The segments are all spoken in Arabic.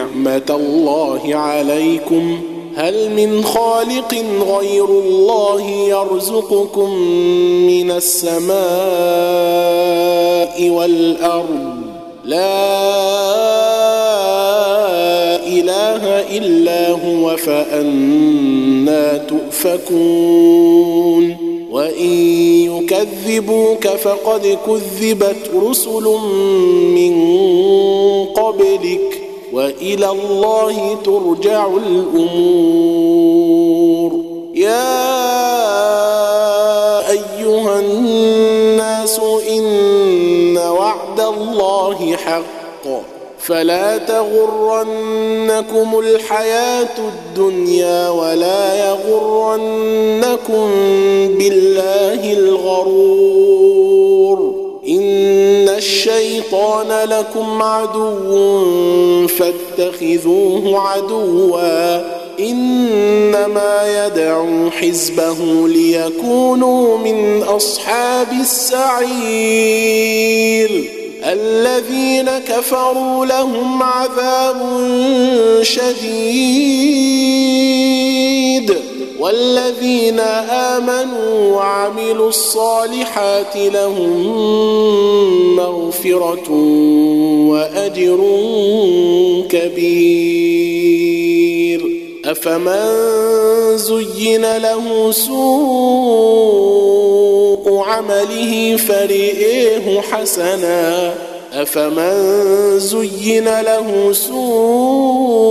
نعمه الله عليكم. هل من خالق غير الله يرزقكم من السماء والأرض؟ لا إله إلا هو فأنا تؤفكون. وإن يكذبوك فقد كذبت رسل من قبلك. وإلى الله ترجع الأمور. يا أيها الناس إن وعد الله حق. فلا تغرنكم الحياة الدنيا ولا يغرنكم بالله الغرور. الشيطان لكم عدو فاتخذوه عدوا. إنما يدعو حزبه ليكونوا من أصحاب السعير. الذين كفروا لهم عذاب شديد. والذين آمنوا وعملوا الصالحات لهم مغفرة وأجر كبير. أفمن زين له سوء عمله فرئيه حسنا. أفمن زين له سوء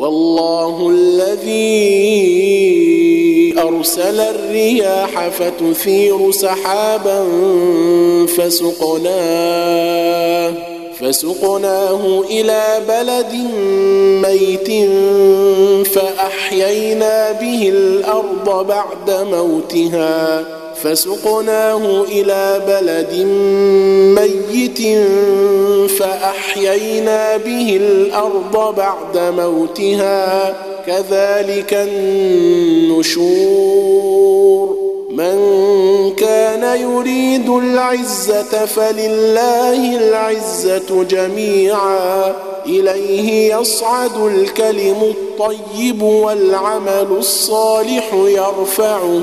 والله الذي أرسل الرياح فتثير سحابا فسقناه فسقناه إلى بلد ميت فأحيينا به الأرض بعد موتها فسقناه إلى بلد ميت فأحيينا به الأرض بعد موتها كذلك النشور. من كان يريد العزة فلله العزة جميعا إليه يصعد الكلم الطيب والعمل الصالح يرفعه.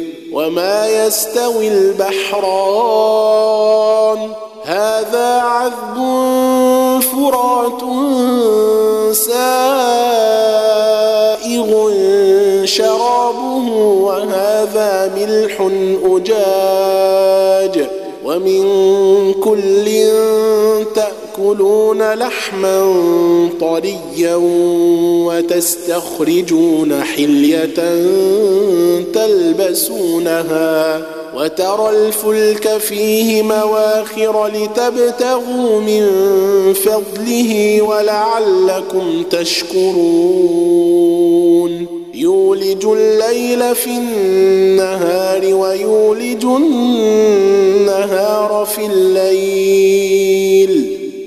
وما يستوي البحران. هذا عذب فرات سائغ شرابه وهذا ملح أجاج. ومن كل تأكلون لحما طريا وتستخرجون حلية تلبسونها وترى الفلك فيه مواخر لتبتغوا من فضله ولعلكم تشكرون. يولج الليل في النهار ويولج النهار في الليل.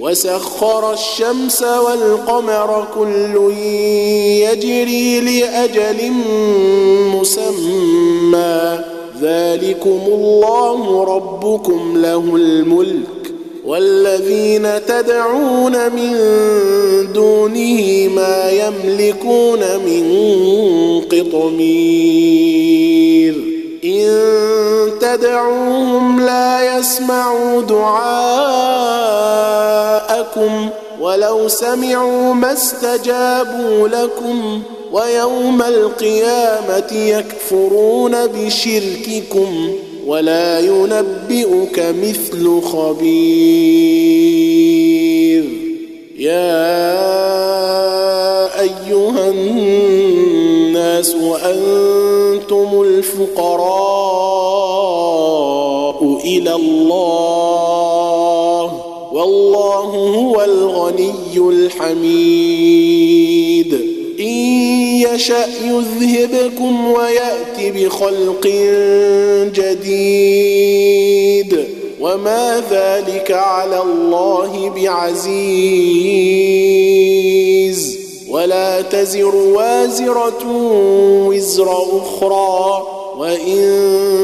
وسخر الشمس والقمر كل يجري لأجل مسمى. ذلكم الله ربكم له الملك والذين تدعون من دونه ما يملكون من قطمير. إن تدعوهم لا يسمعوا دعاءكم ولو سمعوا ما استجابوا لكم ويوم القيامة يكفرون بشرككم ولا ينبئك مثل خبير. يا أيها الناس وأنتم الفقراء إلى الله والله هو الغني الحميد. يشأ يذهبكم ويأت بخلق جديد. وما ذلك على الله بعزيز. ولا تزر وازرة وزر أخرى. وإن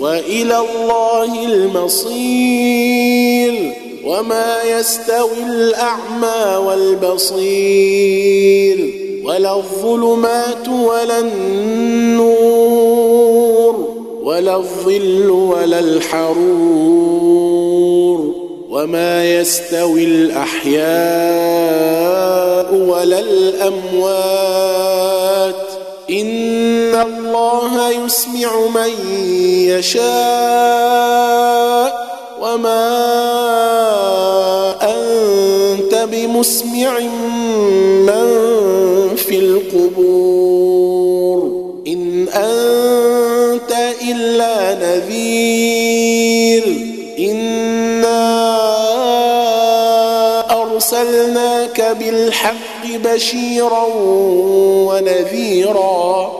وإلى الله المصير وما يستوي الأعمى والبصير ولا الظلمات ولا النور ولا الظل ولا الحرور وما يستوي الأحياء ولا الأموات إن الله يسمع من يشاء وما أنت بمسمع من في القبور. إن أنت إلا نذير. إنا أرسلناك بالحق بشيرا ونذيرا.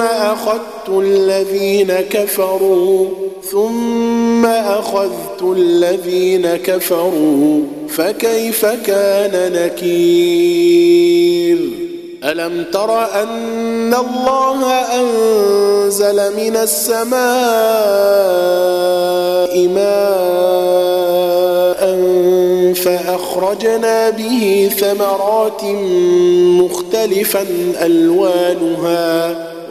أخذت الذين كفروا ثم أخذت الذين كفروا فكيف كان نكير؟ ألم تر أن الله أنزل من السماء ماء فأخرجنا به ثمرات مختلفا ألوانها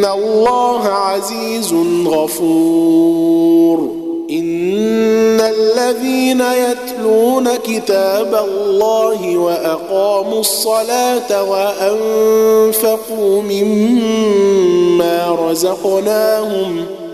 إن الله عزيز غفور إن الذين يتلون كتاب الله وأقاموا الصلاة وأنفقوا مما رزقناهم ۖ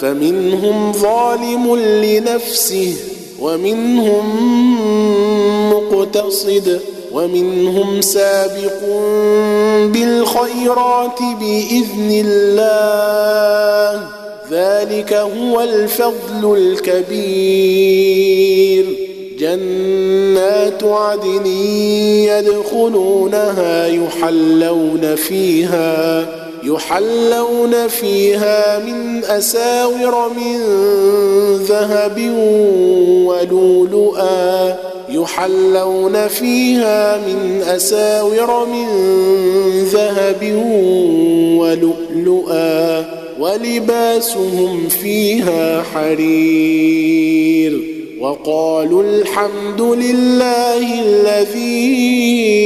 فمنهم ظالم لنفسه ومنهم مقتصد ومنهم سابق بالخيرات بإذن الله. ذلك هو الفضل الكبير. جنات عدن يدخلونها يحلون فيها. يحلون فيها من أساور من ذهب ولؤلؤا. يحلون فيها من أساور من ذهب ولؤلؤا. ولباسهم فيها حرير. وقالوا الحمد لله الذي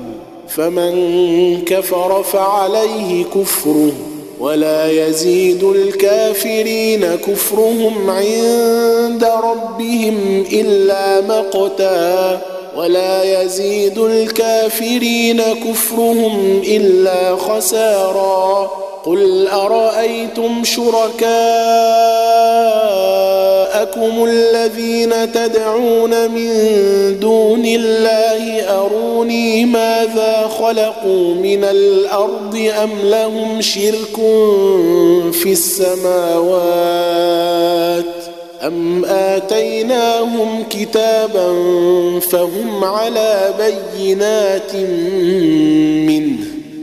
فمن كفر فعليه كفره ولا يزيد الكافرين كفرهم عند ربهم إلا مقتا ولا يزيد الكافرين كفرهم إلا خسارا قل أرأيتم شركاءكم الذين تدعون من دون الله أروني ماذا خلقوا من الأرض أم لهم شرك في السماوات أم آتيناهم كتابا فهم على بينات منه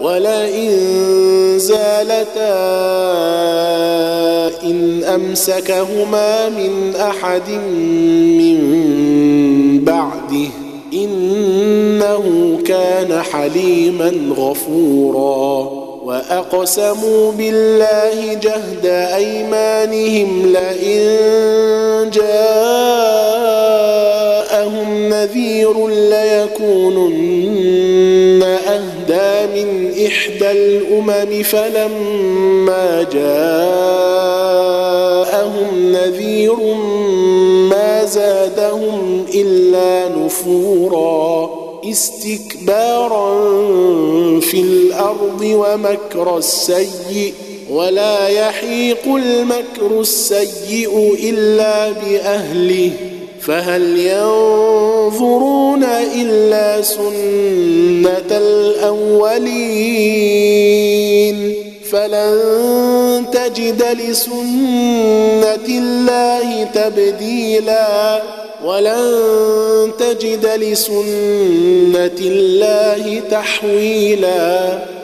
ولئن زالتا إن أمسكهما من أحد من بعده إنه كان حليما غفورا وأقسموا بالله جهد أيمانهم لئن جاءهم نذير ليكونن إحدى الأمم فلما جاءهم نذير ما زادهم إلا نفورا استكبارا في الأرض ومكر السيئ ولا يحيق المكر السيئ إلا بأهله فهل ينظرون إلا سنة الأولين فلن تجد لسنة الله تبديلا ولن تجد لسنة الله تحويلا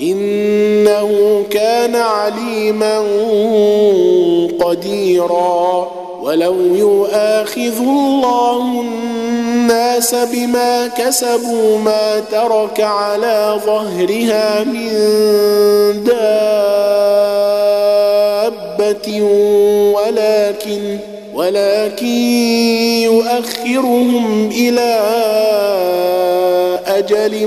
إنه كان عليما قديرا. ولو يؤاخذ الله الناس بما كسبوا ما ترك على ظهرها من دابة ولكن ولكن يؤخرهم إلى أجل